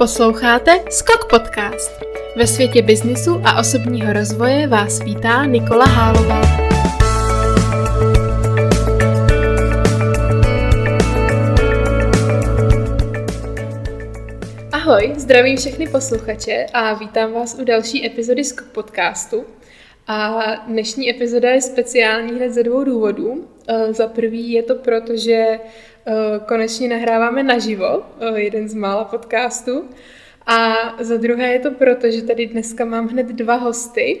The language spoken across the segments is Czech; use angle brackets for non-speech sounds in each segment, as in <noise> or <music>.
Posloucháte Skok Podcast. Ve světě biznisu a osobního rozvoje vás vítá Nikola Hálová. Ahoj, zdravím všechny posluchače a vítám vás u další epizody Skok Podcastu. A dnešní epizoda je speciální hned ze dvou důvodů. Eh, za prvý je to proto, že konečně nahráváme naživo, eh, jeden z mála podcastů. A za druhé je to proto, že tady dneska mám hned dva hosty.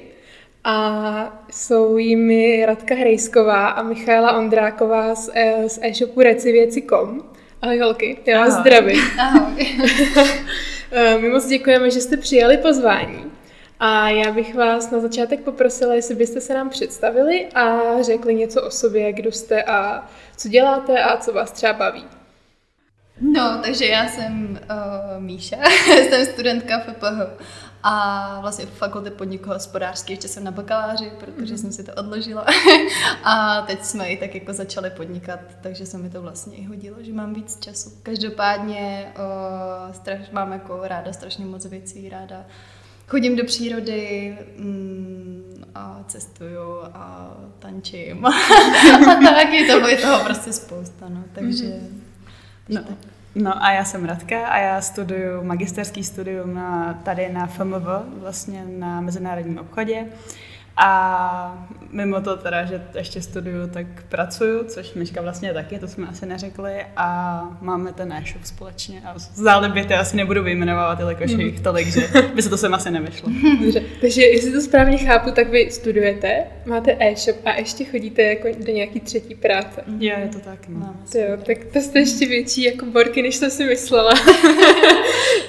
A jsou jimi Radka Hrejsková a Michaela Ondráková z, z e-shopu recivěci.com. Ahoj holky, já vás zdravím. Ahoj. <laughs> My moc děkujeme, že jste přijali pozvání. A já bych vás na začátek poprosila, jestli byste se nám představili a řekli něco o sobě, kdo jste a co děláte a co vás třeba baví. No, takže já jsem uh, Míša, <laughs> jsem studentka FPH a vlastně v fakultě podniku hospodářské ještě jsem na bakaláři, protože mm. jsem si to odložila. <laughs> a teď jsme i tak jako začali podnikat, takže se mi to vlastně i hodilo, že mám víc času. Každopádně uh, straš, mám jako ráda strašně moc věcí, ráda chodím do přírody mm, a cestuju a tančím <laughs> a tak je toho, je toho prostě spousta, no, takže... Mm-hmm. No. No a já jsem Radka a já studuju magisterský studium na, tady na FMV, vlastně na mezinárodním obchodě. A mimo to teda, že ještě studuju, tak pracuju, což Myška vlastně taky, to jsme asi neřekli. A máme ten e-shop společně. A záliby ty asi nebudu vyjmenovávat, jelikož jich mhm. tolik, že by se to sem asi nevyšlo. <laughs> Dobře, takže jestli to správně chápu, tak vy studujete, máte e-shop a ještě chodíte jako do nějaký třetí práce. Jo, je to tak, no. no to jo, tak to jste ještě větší jako borky, než jsem si myslela.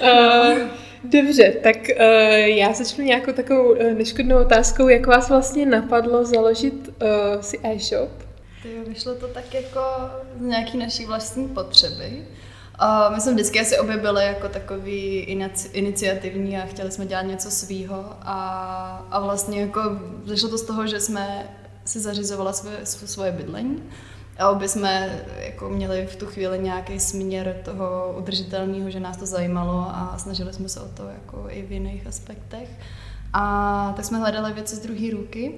uh, <laughs> <laughs> Dobře, tak uh, já začnu nějakou takovou uh, neškodnou otázkou, jak vás vlastně napadlo založit uh, si e-shop? Vyšlo to tak jako z nějaký naší vlastní potřeby. Uh, my jsme vždycky asi obě byli jako takový iniciativní a chtěli jsme dělat něco svýho a, a vlastně jako vyšlo to z toho, že jsme si zařizovala svoje, svoje bydlení a obě jsme jako měli v tu chvíli nějaký směr toho udržitelného, že nás to zajímalo a snažili jsme se o to jako i v jiných aspektech. A tak jsme hledali věci z druhé ruky.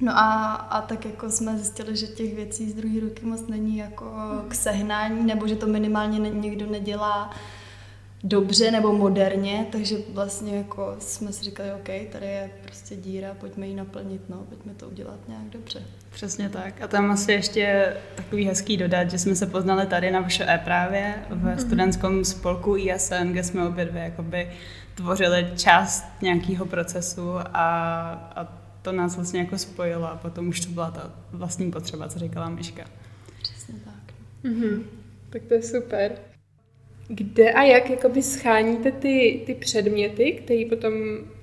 No a, a tak jako jsme zjistili, že těch věcí z druhé ruky moc není jako k sehnání, nebo že to minimálně někdo nedělá dobře nebo moderně, takže vlastně jako jsme si říkali, OK, tady je prostě díra, pojďme ji naplnit, no, pojďme to udělat nějak dobře. Přesně tak. A tam asi ještě takový hezký dodat, že jsme se poznali tady na vaše e právě v mm-hmm. studentském spolku ISN, kde jsme obě dvě jakoby tvořili část nějakého procesu a, a to nás vlastně jako spojilo a potom už to byla ta vlastní potřeba, co říkala Myška. Přesně tak. Mm-hmm. Tak to je super. Kde a jak jakoby scháníte ty, ty předměty, které potom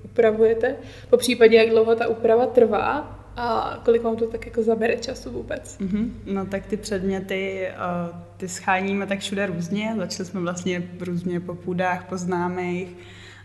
upravujete? Po případě, jak dlouho ta úprava trvá a kolik vám to tak jako zabere času vůbec? Mm-hmm. No tak ty předměty, uh, ty scháníme tak všude různě. Začali jsme vlastně různě po půdách, po známých,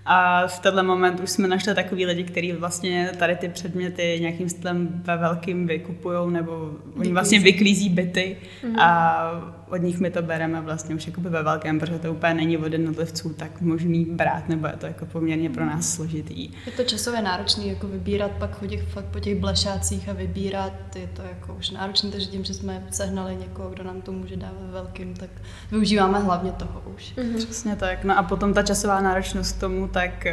a v tenhle moment už jsme našli takový lidi, kteří vlastně tady ty předměty nějakým stylem ve velkým vykupují, nebo oni vlastně vyklízí byty mm-hmm. a od nich my to bereme vlastně už jakoby ve velkém, protože to úplně není od jednotlivců tak možný brát, nebo je to jako poměrně pro nás složitý. Je to časově náročný, jako vybírat, pak chodit fakt po těch blešácích a vybírat, je to jako už náročné, takže tím, že jsme sehnali někoho, kdo nám to může dát ve velkým, tak využíváme hlavně toho už. Mm-hmm. Přesně tak. No a potom ta časová náročnost tomu, tak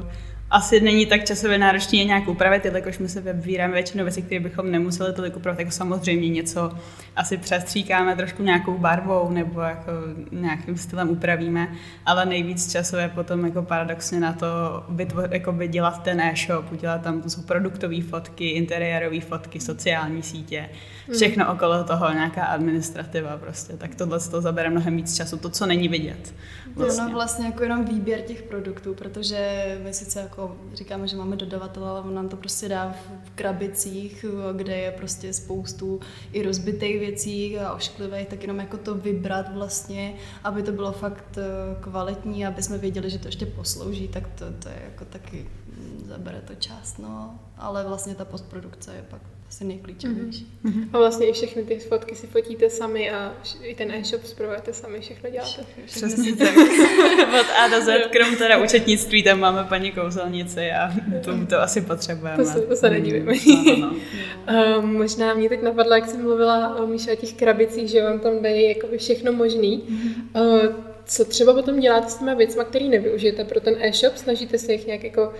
uh, asi není tak časově náročný je nějak upravit, jelikož my se vybíráme většinou věci, které bychom nemuseli tolik upravit, jako samozřejmě něco asi přestříkáme trošku nějakou barvou nebo jako nějakým stylem upravíme, ale nejvíc času je potom jako paradoxně na to vytvo- jako dělat ten e-shop, udělat tam, to jsou produktové fotky, interiérové fotky, sociální sítě, hmm. všechno okolo toho, nějaká administrativa prostě, tak tohle to zabere mnohem víc času, to, co není vidět. Vlastně. No vlastně jako jenom výběr těch produktů, protože my sice jako říkáme, že máme dodavatele, ale on nám to prostě dá v krabicích, kde je prostě spoustu i rozbitých věcí a ošklivých, tak jenom jako to vybrat vlastně, aby to bylo fakt eh, kvalitní, aby jsme věděli, že to ještě poslouží, tak to, to je jako taky mm, zabere to čas, no. Ale vlastně ta postprodukce je pak asi nejklíčovější. Mm-hmm. A vlastně i všechny ty fotky si fotíte sami a i ten e-shop zpravujete sami, všechno děláte. Přesně <laughs> tak. <laughs> Od A do Z, krom teda účetnictví, tam máme paní kouzelnici a to, to asi potřebujeme. To se, to se nedivím. No, no, no. <laughs> um, možná mě teď napadlo, jak jsem mluvila o Míše o těch krabicích, že vám tam dají jakoby všechno možný. Mm-hmm. Uh, co třeba potom děláte s těma věcmi, které nevyužijete pro ten e-shop? Snažíte se jich nějak jako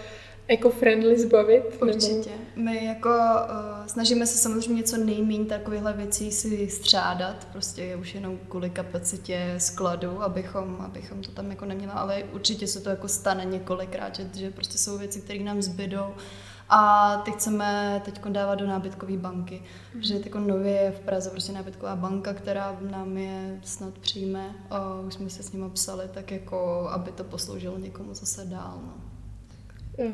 eco-friendly zbavit? Určitě. Nebo... My jako uh, snažíme se samozřejmě něco nejméně takovýchhle věcí si střádat, prostě je už jenom kvůli kapacitě skladu, abychom, abychom to tam jako neměla, ale určitě se to jako stane několikrát, že, že prostě jsou věci, které nám zbydou a ty chceme teď dávat do nábytkové banky, mm-hmm. že teď nově je v Praze prostě nábytková banka, která nám je snad přijme a už jsme se s ním psali, tak jako, aby to posloužilo někomu zase dál. No.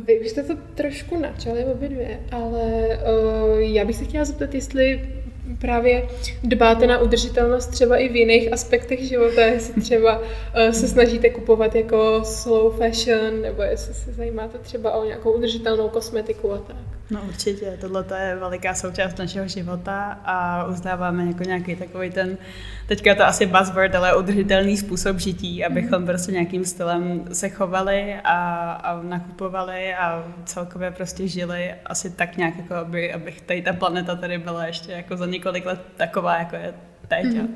Vy už jste to trošku načali obě dvě, ale uh, já bych se chtěla zeptat, jestli právě dbáte na udržitelnost třeba i v jiných aspektech života, jestli třeba uh, se snažíte kupovat jako slow fashion, nebo jestli se zajímáte třeba o nějakou udržitelnou kosmetiku a tak. No určitě, tohle je veliká součást našeho života a uznáváme jako nějaký takový ten, teďka je to asi buzzword, ale udržitelný způsob žití, abychom prostě nějakým stylem se chovali a, a nakupovali a celkově prostě žili asi tak nějak, jako aby, aby tady ta planeta tady byla ještě jako za několik let taková, jako je teď. Mm-hmm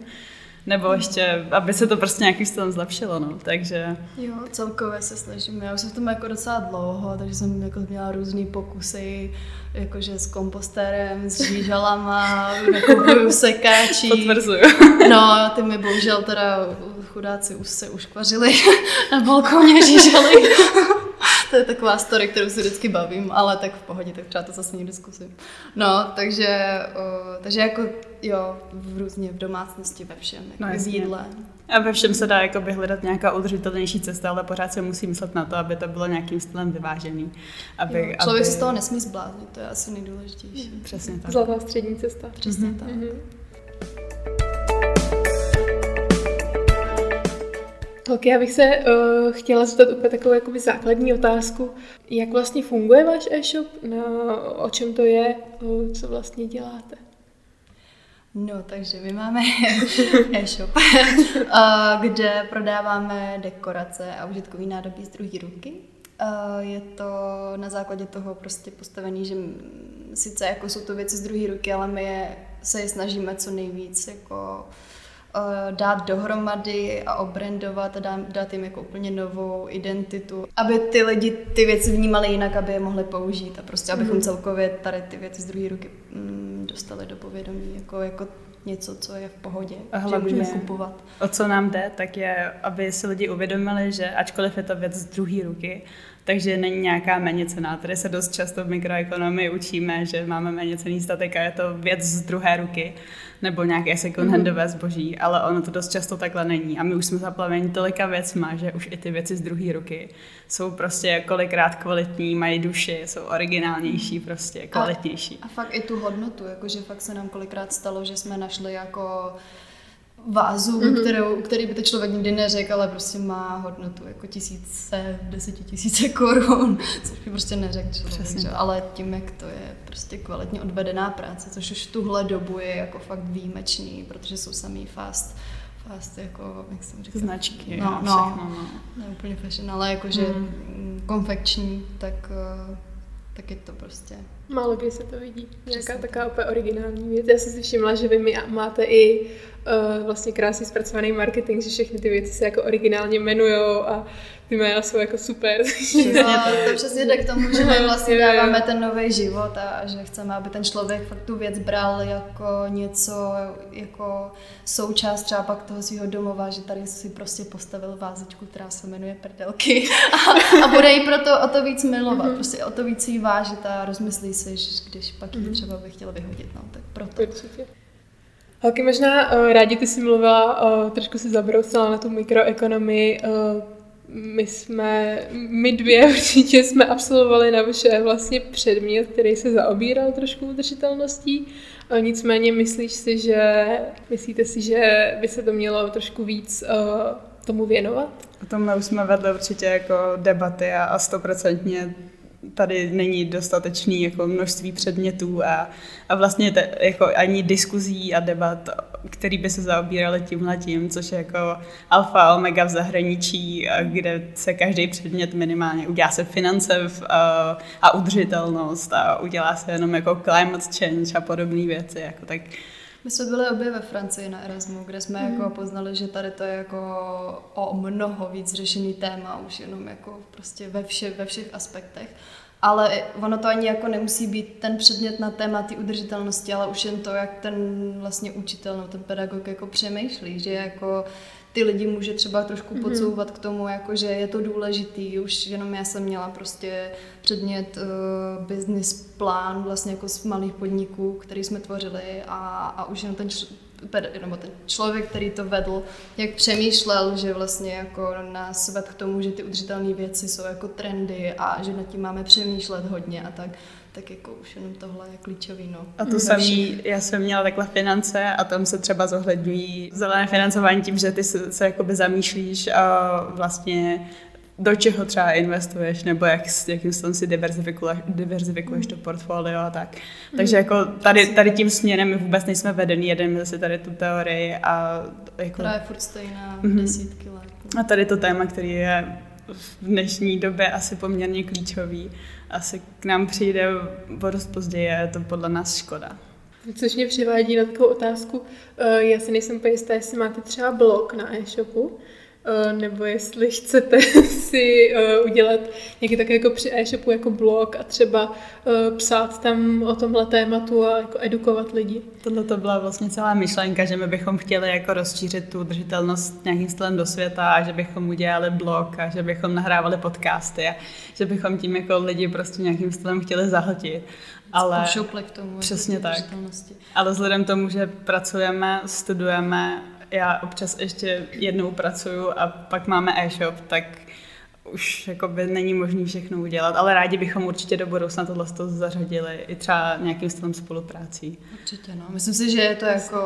nebo ještě, aby se to prostě nějakým stylem zlepšilo, no, takže... Jo, celkově se snažím, já už jsem v tom jako docela dlouho, takže jsem jako měla různý pokusy, jakože s kompostérem, s žížalama, <laughs> nakupuju sekáčí. Potvrzuju. <laughs> No, ty mi bohužel teda chudáci už se uškvařili <laughs> na balkóně žížaly. To je taková story, kterou si vždycky bavím, ale tak v pohodě, tak třeba to zase někdy zkusím. No, takže, o, takže jako jo, v různě v domácnosti, ve všem, jako no, v jídle. A ve všem se dá jakoby hledat nějaká udržitelnější cesta, ale pořád se musí myslet na to, aby to bylo nějakým stylem vyvážený. Aby, jo, člověk aby... se z toho nesmí zbláznit, to je asi nejdůležitější. Přesně tak. Zlatá střední cesta. Přesně mm-hmm. tak. Mm-hmm. Ok, já bych se uh, chtěla zeptat úplně takovou jakoby základní otázku. Jak vlastně funguje váš e-shop? Na, o čem to je? Uh, co vlastně děláte? No, takže my máme <laughs> e-shop, <laughs> kde prodáváme dekorace a užitkový nádobí z druhé ruky. Je to na základě toho prostě postavený, že sice jako jsou to věci z druhé ruky, ale my je, se je snažíme co nejvíc jako dát dohromady a obrandovat a dát, dát jim jako úplně novou identitu, aby ty lidi ty věci vnímali jinak, aby je mohli použít a prostě abychom mm. celkově tady ty věci z druhé ruky mm, dostali do povědomí jako, jako něco, co je v pohodě, a hlavně, že můžeme kupovat. O co nám jde, tak je, aby si lidi uvědomili, že ačkoliv je to věc z druhé ruky, takže není nějaká méně cená. Tady se dost často v mikroekonomii učíme, že máme méně cený statek a je to věc z druhé ruky nebo nějaké second-handové mhm. zboží, ale ono to dost často takhle není. A my už jsme zaplaveni tolika věcma, že už i ty věci z druhé ruky jsou prostě kolikrát kvalitní, mají duši, jsou originálnější, prostě kvalitnější. A, a fakt i tu hodnotu, jakože fakt se nám kolikrát stalo, že jsme našli jako vázu, mm-hmm. kterou, který by to člověk nikdy neřekl, ale prostě má hodnotu jako tisíce, desetitisíce korun, <laughs> což by prostě neřekl člověk, Přesně. že? ale tím, jak to je prostě kvalitně odvedená práce, což už v tuhle dobu je jako fakt výjimečný, protože jsou samý fast fast jako, jak jsem říkala. Značky, no, no, všechno, no. Ne úplně fashion, ale jakože mm. konfekční, tak, eh, tak je to prostě Málo kdy se to vidí. Nějaká taková úplně originální věc. Já jsem si všimla, že vy máte i uh, vlastně krásně zpracovaný marketing, že všechny ty věci se jako originálně jmenujou a ty jména jsou jako super. No, <laughs> to přesně jde k tomu, že my vlastně <laughs> dáváme ten nový život a že chceme, aby ten člověk fakt tu věc bral jako něco, jako součást třeba pak toho svého domova, že tady si prostě postavil vázičku, která se jmenuje Prdelky <laughs> a, a bude jí proto o to víc milovat, mm-hmm. prostě o to víc jí vážit a rozmyslí si, že když pak mm-hmm. třeba bych chtěla vyhodit, no tak proto. Určitě. Holky, možná uh, rádi ty jsi mluvila, uh, trošku si zabrousila na tu mikroekonomii. Uh, my jsme, my dvě <laughs> určitě jsme absolvovali na vaše vlastně předmět, který se zaobíral trošku udržitelností. Uh, nicméně myslíš si, že, myslíte si, že by se to mělo trošku víc uh, tomu věnovat? O tom už jsme vedli určitě jako debaty a stoprocentně tady není dostatečný jako množství předmětů a, a vlastně te, jako ani diskuzí a debat, který by se zaobíraly tímhle tím, což je jako alfa omega v zahraničí, kde se každý předmět minimálně udělá se finance v, a, a udržitelnost a udělá se jenom jako climate change a podobné věci. Jako tak, my jsme byli obě ve Francii na Erasmu, kde jsme mm. jako poznali, že tady to je jako o mnoho víc řešený téma, už jenom jako prostě ve, vše, ve všech aspektech. Ale ono to ani jako nemusí být ten předmět na téma té udržitelnosti, ale už jen to, jak ten vlastně učitel nebo ten pedagog jako přemýšlí, že jako ty lidi může třeba trošku mhm. podsouvat mm-hmm. k tomu, jako že je to důležitý. Už jenom já jsem měla prostě předmět uh, business plán vlastně jako z malých podniků, který jsme tvořili a, a už jenom ten nebo ten člověk, který to vedl, jak přemýšlel, že vlastně jako nás ved k tomu, že ty udržitelné věci jsou jako trendy a že nad tím máme přemýšlet hodně a tak tak jako už jenom tohle je klíčový. No. A to samý, já jsem měla takhle finance a tam se třeba zohledňují zelené financování tím, že ty se, se jakoby zamýšlíš a vlastně do čeho třeba investuješ, nebo jak, jakým způsobem si diverzifikuješ, diverzifikuješ to portfolio a tak. Takže jako tady, tady tím směrem my vůbec nejsme vedení, jedeme si tady tu teorii a jako... Která je furt stejná mm-hmm. desítky let. A tady to téma, který je v dnešní době asi poměrně klíčový. Asi k nám přijde o dost později je to podle nás škoda. Což mě přivádí na takovou otázku. Eh, já si nejsem úplně jistá, jestli máte třeba blog na e-shopu, nebo jestli chcete <laughs> si uh, udělat nějaký tak jako při e-shopu jako blog a třeba uh, psát tam o tomhle tématu a jako edukovat lidi. Tohle to byla vlastně celá myšlenka, že my bychom chtěli jako rozšířit tu udržitelnost nějakým stylem do světa a že bychom udělali blog a že bychom nahrávali podcasty a že bychom tím jako lidi prostě nějakým stylem chtěli zahltit. Ale k tomu. Jako přesně tak. Ale vzhledem tomu, že pracujeme, studujeme já občas ještě jednou pracuju a pak máme e-shop, tak už jakoby není možné všechno udělat, ale rádi bychom určitě do budoucna tohle to zařadili i třeba nějakým stylem spoluprácí. Určitě, no. Myslím si, že je to jako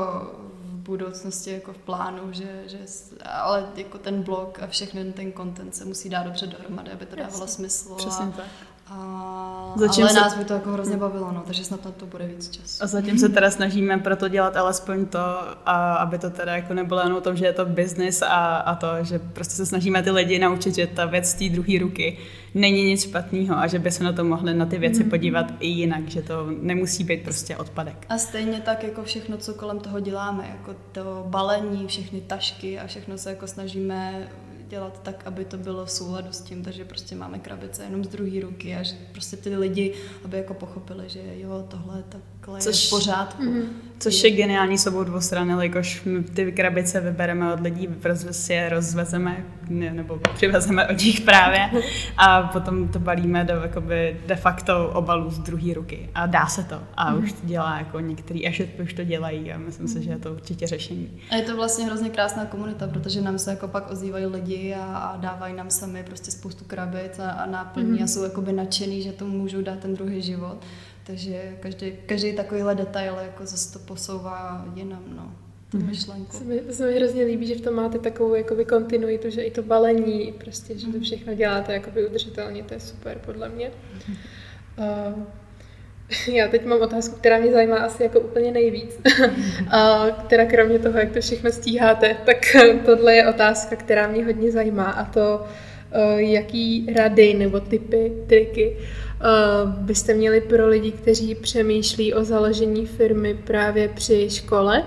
v budoucnosti jako v plánu, že, že ale jako ten blog a všechny ten content se musí dát dobře dohromady, aby to dávalo smysl. Přesně tak. A, zatím ale se... nás by to jako hrozně bavilo, no, takže snad na to bude víc času. A zatím se teda snažíme pro to dělat alespoň to, a aby to teda jako nebylo jenom o tom, že je to business a, a to, že prostě se snažíme ty lidi naučit, že ta věc z té druhé ruky není nic špatného a že by se na to mohli na ty věci mm-hmm. podívat i jinak, že to nemusí být prostě odpadek. A stejně tak jako všechno, co kolem toho děláme, jako to balení, všechny tašky a všechno se jako snažíme dělat tak, aby to bylo v souladu s tím, takže prostě máme krabice jenom z druhé ruky a že prostě ty lidi, aby jako pochopili, že jo, tohle takhle Což, je v pořádku. Mm-hmm. Což je geniální s obou dvou stran, jakož my ty krabice vybereme od lidí, si je rozvezeme nebo přivezeme od nich právě <laughs> a potom to balíme do jakoby, de facto obalů z druhé ruky a dá se to a mm. už to dělá jako některý e už to dělají a myslím si, že je to určitě řešení. A je to vlastně hrozně krásná komunita, protože nám se jako pak ozývají lidi a, a dávají nám sami prostě spoustu krabic a, a náplní mm. a jsou jakoby nadšený, že tomu můžou dát ten druhý život. Takže každý, každý takovýhle detail jako zase to posouvá jinam, no tu mhm. myšlenku. Se mi, se mi hrozně líbí, že v tom máte takovou jakoby kontinuitu, že i to balení, prostě, že to mhm. všechno děláte jakoby udržitelně, to je super podle mě. Uh, já teď mám otázku, která mě zajímá asi jako úplně nejvíc. <laughs> A která kromě toho, jak to všechno stíháte, tak tohle je otázka, která mě hodně zajímá a to, jaký rady nebo typy, triky byste měli pro lidi, kteří přemýšlí o založení firmy právě při škole,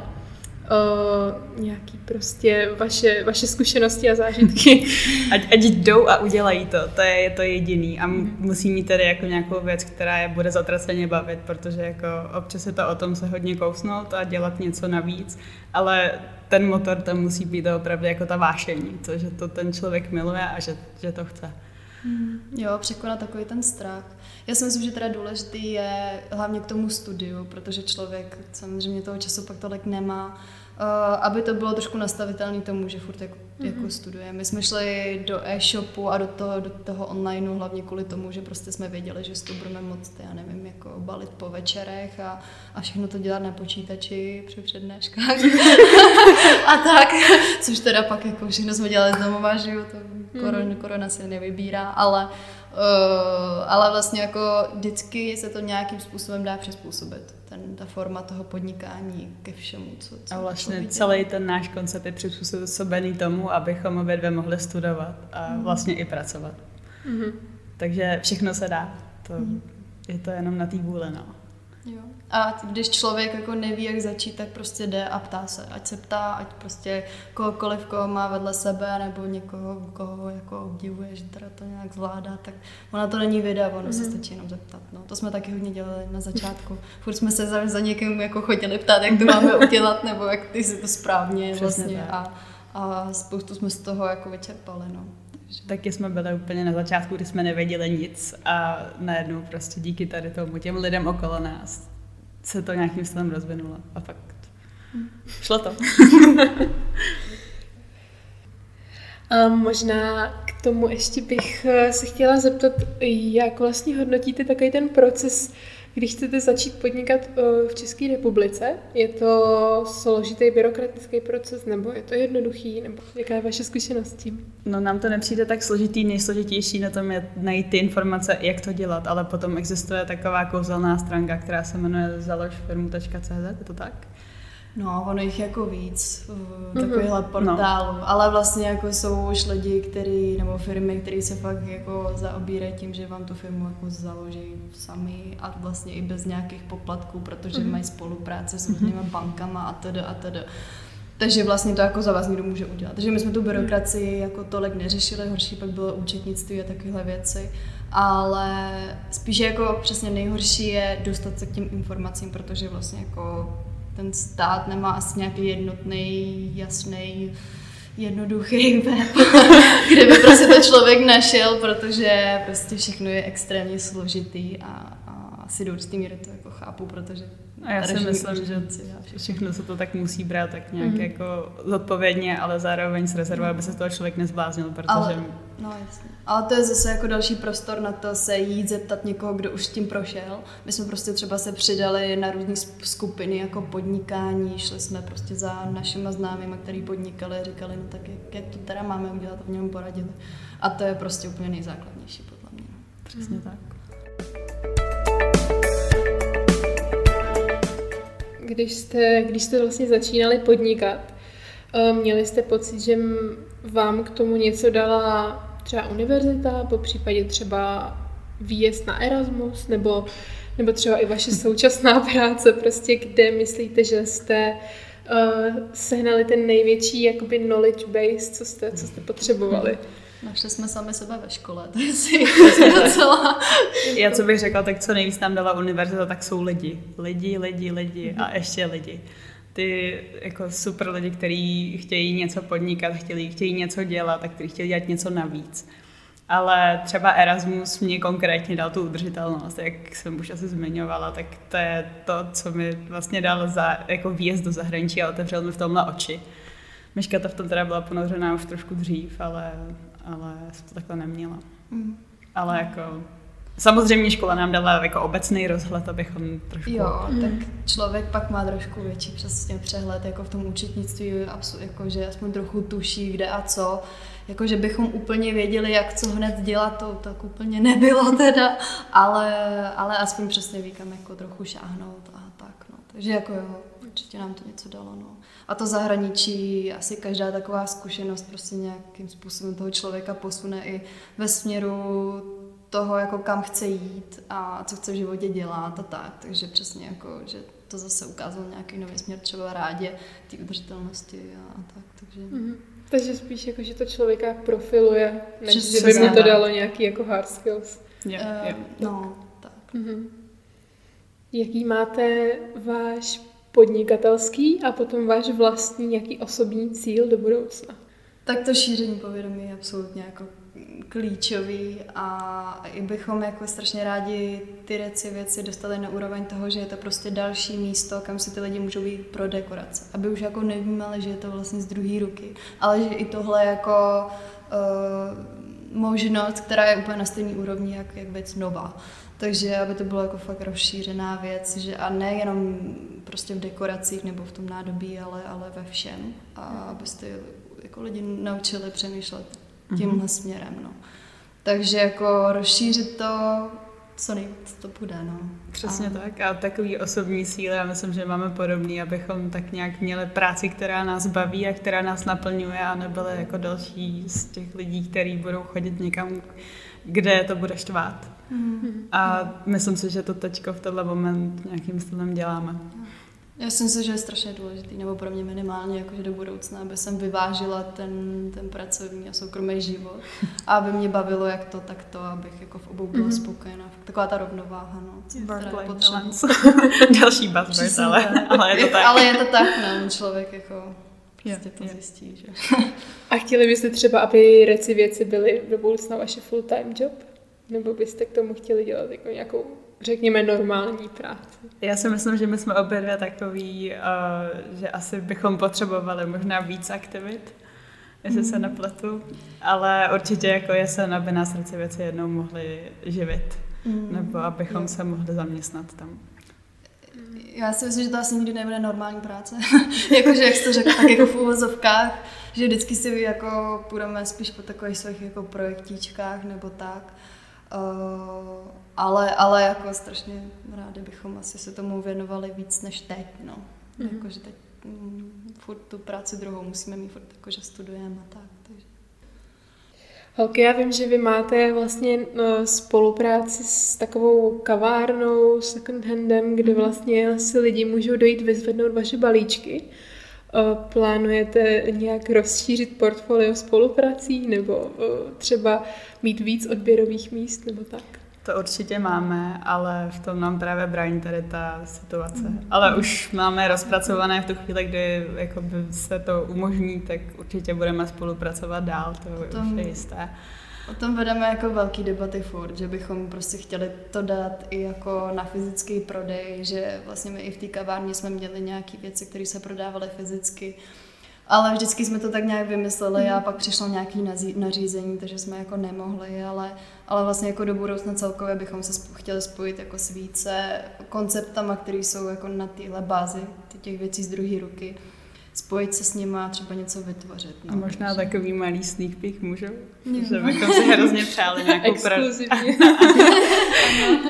uh, nějaký prostě vaše, vaše zkušenosti a zážitky. <laughs> ať, ať jdou a udělají to, to je, je to jediný a mm. musí mít tedy jako nějakou věc, která je bude zatraceně bavit, protože jako občas je to o tom se hodně kousnout a dělat něco navíc, ale ten motor tam musí být opravdu jako ta vášení, to, že to ten člověk miluje a že, že to chce. Mm. Jo, překonat takový ten strach. Já si myslím, že teda důležitý je hlavně k tomu studiu, protože člověk samozřejmě toho času pak tolik nemá Uh, aby to bylo trošku nastavitelné tomu, že furt jako, mm-hmm. jako studuje. My jsme šli do e-shopu a do toho, do toho onlineu hlavně kvůli tomu, že prostě jsme věděli, že to budeme moct, já nevím, jako balit po večerech a, a všechno to dělat na počítači při přednáškách <laughs> a tak, což teda pak jako všechno jsme dělali z domova, že jo, to korona, korona si nevybírá, ale, uh, ale vlastně jako vždycky se to nějakým způsobem dá přizpůsobit. Ten, ta forma toho podnikání ke všemu, co, co A vlastně celý ten náš koncept je přizpůsobený tomu, abychom obě dvě mohli studovat a mm. vlastně i pracovat. Mm. Takže všechno se dá. To, mm. Je to jenom na té vůle, no. Jo. A když člověk jako neví, jak začít, tak prostě jde a ptá se. Ať se ptá, ať prostě kohokoliv, koho má vedle sebe, nebo někoho, koho jako obdivuje, že teda to nějak zvládá, tak ona to není věda, ono mm-hmm. se mhm. stačí jenom zeptat. No, to jsme taky hodně dělali na začátku. <laughs> Furt jsme se za, za někým jako chodili ptát, jak to máme <laughs> udělat, nebo jak ty si to správně Přesně vlastně. A, a spoustu jsme z toho jako vyčerpali. No. Taky jsme byli úplně na začátku, kdy jsme nevěděli nic a najednou prostě díky tady tomu těm lidem okolo nás se to nějakým stylem rozvinulo a fakt šlo to. <laughs> a možná k tomu ještě bych eh, se chtěla zeptat, jak vlastně hodnotíte takový ten proces když chcete začít podnikat eh, v České republice, je to složitý byrokratický proces, nebo je to jednoduchý, nebo jaká je vaše zkušenost s tím? No nám to nepřijde tak složitý, nejsložitější na tom je najít ty informace, jak to dělat, ale potom existuje taková kouzelná stránka, která se jmenuje založfirmu.cz, je to tak? No, ono jich jako víc, uh, takovýhle portálu, no. ale vlastně jako jsou už lidi, který, nebo firmy, které se fakt jako zaobírají tím, že vám tu firmu jako založí sami a vlastně i bez nějakých poplatků, protože mm. mají spolupráce s různými mm. bankama a tedy a tedy. Takže vlastně to jako za vás někdo může udělat. Takže my jsme tu byrokracii jako tolik neřešili, horší pak bylo účetnictví a takovéhle věci. Ale spíše jako přesně nejhorší je dostat se k těm informacím, protože vlastně jako ten stát nemá asi nějaký jednotný, jasný, jednoduchý web, <laughs> kde by prostě to člověk našel, protože prostě všechno je extrémně složitý a, a asi do určitý míry to jako chápu, protože a já si myslím, že všechno se to tak musí brát tak nějak mm-hmm. jako zodpovědně, ale zároveň s rezervou, aby se z toho člověk nezbláznil, protože... Ale, no jasně. Ale to je zase jako další prostor na to se jít zeptat někoho, kdo už s tím prošel. My jsme prostě třeba se přidali na různé skupiny jako podnikání, šli jsme prostě za našima známými, který podnikali říkali, no tak jak, jak to teda máme udělat a v něm poradili. A to je prostě úplně nejzákladnější podle mě. Přesně mm. tak. když jste, když jste vlastně začínali podnikat, eh, měli jste pocit, že vám k tomu něco dala třeba univerzita, po případě třeba výjezd na Erasmus, nebo, nebo třeba i vaše současná <laughs> práce, prostě kde myslíte, že jste uh, sehnali ten největší jakoby knowledge base, co jste, co jste potřebovali. <laughs> Našli jsme sami sebe ve škole, <laughs> to je si docela... Já co bych řekla, tak co nejvíc nám dala univerzita, tak jsou lidi. Lidi, lidi, lidi a ještě lidi. Ty jako super lidi, kteří chtějí něco podnikat, chtějí, chtějí něco dělat a kteří chtějí dělat něco navíc. Ale třeba Erasmus mě konkrétně dal tu udržitelnost, jak jsem už asi zmiňovala, tak to je to, co mi vlastně dal za jako výjezd do zahraničí a otevřel mi v tomhle oči. Myška to v tom teda byla ponořená už trošku dřív, ale ale jsem to takhle neměla. Mm. Ale jako Samozřejmě škola nám dala jako obecný rozhled, abychom trošku... Jo, mm. tak člověk pak má trošku větší přesně přehled, jako v tom účetnictví, jako že aspoň trochu tuší, kde a co. Jako, že bychom úplně věděli, jak co hned dělat, to tak úplně nebylo teda, ale, ale aspoň přesně ví, kam jako trochu šáhnout a tak, no. Takže jako jo, určitě nám to něco dalo, no. A to zahraničí, asi každá taková zkušenost prostě nějakým způsobem toho člověka posune i ve směru toho, jako kam chce jít a co chce v životě dělat a tak. Takže přesně jako, že to zase ukázalo nějaký nový směr třeba rádě té udržitelnosti a, a tak. Takže... Mm-hmm. Takže spíš jako, že to člověka profiluje, než Přesně, že by mu to dalo nějaký jako hard skills. Yeah, yeah. no, tak. Mm-hmm. Jaký máte váš podnikatelský a potom váš vlastní nějaký osobní cíl do budoucna? Tak to šíření povědomí je absolutně jako klíčový a i bychom jako strašně rádi ty věci, věci dostali na úroveň toho, že je to prostě další místo, kam si ty lidi můžou být pro dekorace. Aby už jako nevnímali, že je to vlastně z druhé ruky, ale že i tohle jako uh, možnost, která je úplně na stejné úrovni, jak, jak věc nová. Takže aby to bylo jako fakt rozšířená věc, že a nejenom prostě v dekoracích nebo v tom nádobí, ale, ale ve všem. A abyste jako lidi naučili přemýšlet tímhle mm-hmm. směrem, no. Takže jako rozšířit to, co nejvíc to bude, no. Přesně a... tak a takový osobní síly, já myslím, že máme podobný, abychom tak nějak měli práci, která nás baví a která nás naplňuje a nebyly jako další z těch lidí, kteří budou chodit někam, kde to bude štvát. Mm-hmm. A myslím si, že to teďko v tenhle moment nějakým stylem děláme. Já si myslím, že je strašně důležitý, nebo pro mě minimálně, jakože do budoucna, aby jsem vyvážila ten, ten pracovní a soukromý život a aby mě bavilo jak to, tak to, abych jako v obou byla mm-hmm. spokojená. Taková ta rovnováha, no. Work <laughs> Další buzzword, ale, <laughs> ale je to tak. ale je to tak, no, člověk jako prostě to zjistí, že. A chtěli byste třeba, aby reci věci byly do budoucna vaše full-time job? Nebo byste k tomu chtěli dělat jako nějakou řekněme, normální práci. Já si myslím, že my jsme obě dvě takový, uh, že asi bychom potřebovali možná víc aktivit, jestli mm. se nepletu, ale určitě jako je se, aby nás srdce věci jednou mohli živit, mm. nebo abychom se mohli zaměstnat tam. Já si myslím, že to asi nikdy nebude normální práce. <laughs> Jakože, jak jsi to řekl, tak jako v úvozovkách, že vždycky si jako půjdeme spíš po takových svých jako projektíčkách nebo tak. Uh, ale, ale jako strašně rádi bychom asi se tomu věnovali víc než teď, no. Mm-hmm. Jakože teď mm, furt tu práci druhou musíme mít furt jakože studujeme a tak, takže. Holky, já vím, že vy máte vlastně no, spolupráci s takovou kavárnou, second handem, kde mhm. vlastně si lidi můžou dojít vyzvednout vaše balíčky. Eh, plánujete nějak rozšířit portfolio spoluprací nebo eh, třeba mít víc odběrových míst nebo tak? To určitě máme, ale v tom nám právě brání tady ta situace. Mm. Ale už máme rozpracované v tu chvíli, kdy se to umožní, tak určitě budeme spolupracovat dál, to tom, už je jisté. O tom vedeme jako velký debaty furt, že bychom prostě chtěli to dát i jako na fyzický prodej, že vlastně my i v té kavárně jsme měli nějaké věci, které se prodávaly fyzicky, ale vždycky jsme to tak nějak vymysleli a mhm. pak přišlo nějaké nařízení, takže jsme jako nemohli, ale, ale vlastně jako do budoucna celkově bychom se chtěli spojit jako s více konceptama, které jsou jako na téhle bázi těch věcí z druhé ruky spojit se s nimi a třeba něco vytvořit. No. A možná takže... takový malý sneak peek můžou? Že bychom si hrozně přáli nějakou Exkluzivně. <laughs>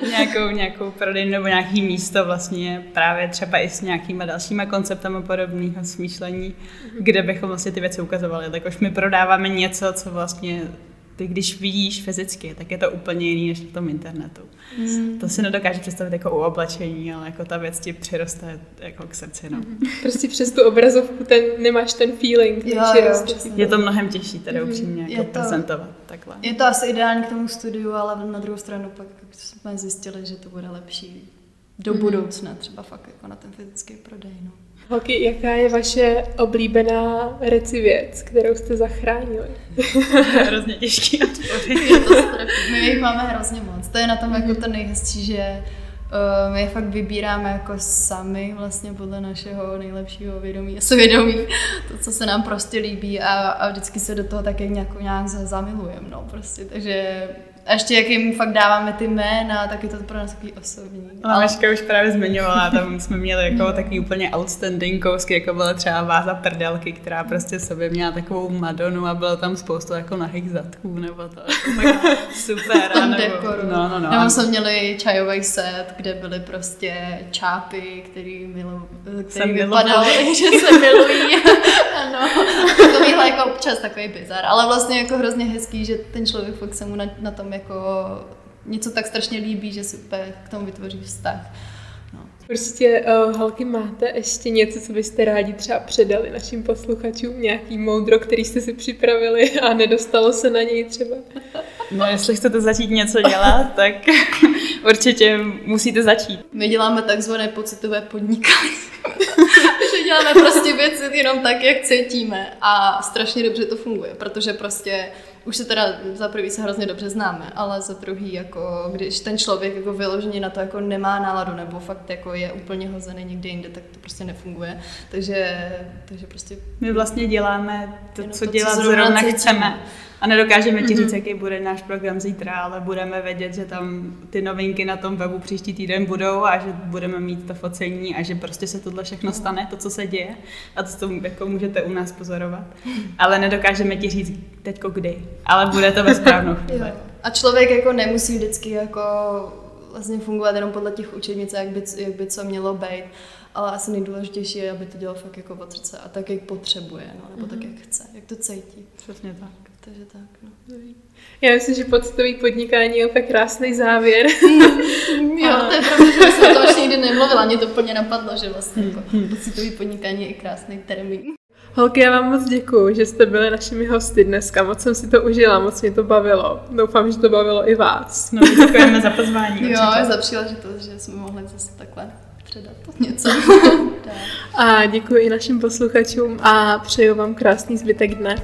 nějakou, nějakou prodejnu nebo nějaký místo vlastně právě třeba i s nějakýma dalšíma konceptama podobného smýšlení, kde bychom vlastně ty věci ukazovali. Tak už my prodáváme něco, co vlastně ty když vidíš fyzicky, tak je to úplně jiný než na tom internetu. Mm. To si nedokáže představit jako u oblečení, ale jako ta věc ti přiroste jako k srdci. No. Mm. Prostě přes tu obrazovku ten, nemáš ten feeling. Jo, jo, je to mnohem těžší tedy mm. upřímně jako je to, prezentovat takhle. Je to asi ideální k tomu studiu, ale na druhou stranu pak jsme zjistili, že to bude lepší do mm. budoucna, třeba fakt jako na ten fyzický prodej. No. Holky, jaká je vaše oblíbená reci věc, kterou jste zachránili? <laughs> hrozně těžký My jich máme hrozně moc. To je na tom jako to nejhezčí, že uh, my je fakt vybíráme jako sami vlastně podle našeho nejlepšího vědomí a svědomí, to, co se nám prostě líbí a, a vždycky se do toho také nějak, nějak zamilujeme, no prostě, takže a ještě jak jim fakt dáváme ty jména, tak je to pro nás takový osobní. Ale Maška už právě zmiňovala, tam jsme měli jako no. takový úplně outstanding kousky, jako byla třeba váza prdelky, která prostě sobě měla takovou Madonu a bylo tam spoustu jako nahých zadků, nebo to jako <laughs> super. A nebo, dekoru. No, no, no. Nebo jsme měli čajový set, kde byly prostě čápy, který, milu, který vypadaly, <laughs> že se milují. <laughs> ano, takovýhle jako občas takový bizar, ale vlastně jako hrozně hezký, že ten člověk fakt se mu na, na tom jako něco tak strašně líbí, že si úplně k tomu vytvoří vztah. No. Prostě, uh, holky, máte ještě něco, co byste rádi třeba předali našim posluchačům? Nějaký moudro, který jste si připravili a nedostalo se na něj třeba? No, jestli chcete začít něco dělat, <laughs> tak <laughs> určitě musíte začít. My děláme takzvané pocitové podnikání. <laughs> že děláme prostě věci jenom tak, jak cítíme a strašně dobře to funguje, protože prostě už se teda za prvý se hrozně dobře známe, ale za druhý, jako když ten člověk jako vyloženě na to jako nemá náladu nebo fakt jako je úplně hozený někde jinde, tak to prostě nefunguje. Takže, takže prostě... My vlastně děláme to, co to, dělat co zrovna, zrovna chceme. A nedokážeme ti říct, jaký bude náš program zítra, ale budeme vědět, že tam ty novinky na tom webu příští týden budou a že budeme mít to focení a že prostě se tohle všechno stane, to, co se děje a to, co jako můžete u nás pozorovat. Ale nedokážeme ti říct teďko kdy, ale bude to ve správnou <laughs> chvíli. A člověk jako nemusí vždycky jako vlastně fungovat jenom podle těch učebnic, jak by, jak by co mělo být ale asi nejdůležitější je, aby to dělal fakt jako od srdce a tak, jak potřebuje, no, nebo mm-hmm. tak, mhm. jak chce, jak to cítí. Přesně tak. Takže tak, no. Já myslím, že pocitový podnikání je opět krásný závěr. <laughs> jo, to je pravda, že jsem to ještě nikdy nemluvila, mě to úplně napadlo, že vlastně jako pocitový podnikání je i krásný termín. Holky, já vám moc děkuji, že jste byli našimi hosty dneska. Moc jsem si to užila, moc mě to bavilo. Doufám, že to bavilo i vás. No, děkujeme za pozvání. Jo, za příležitost, že jsme mohli zase takhle předat něco. <laughs> a děkuji i našim posluchačům a přeju vám krásný zbytek dne.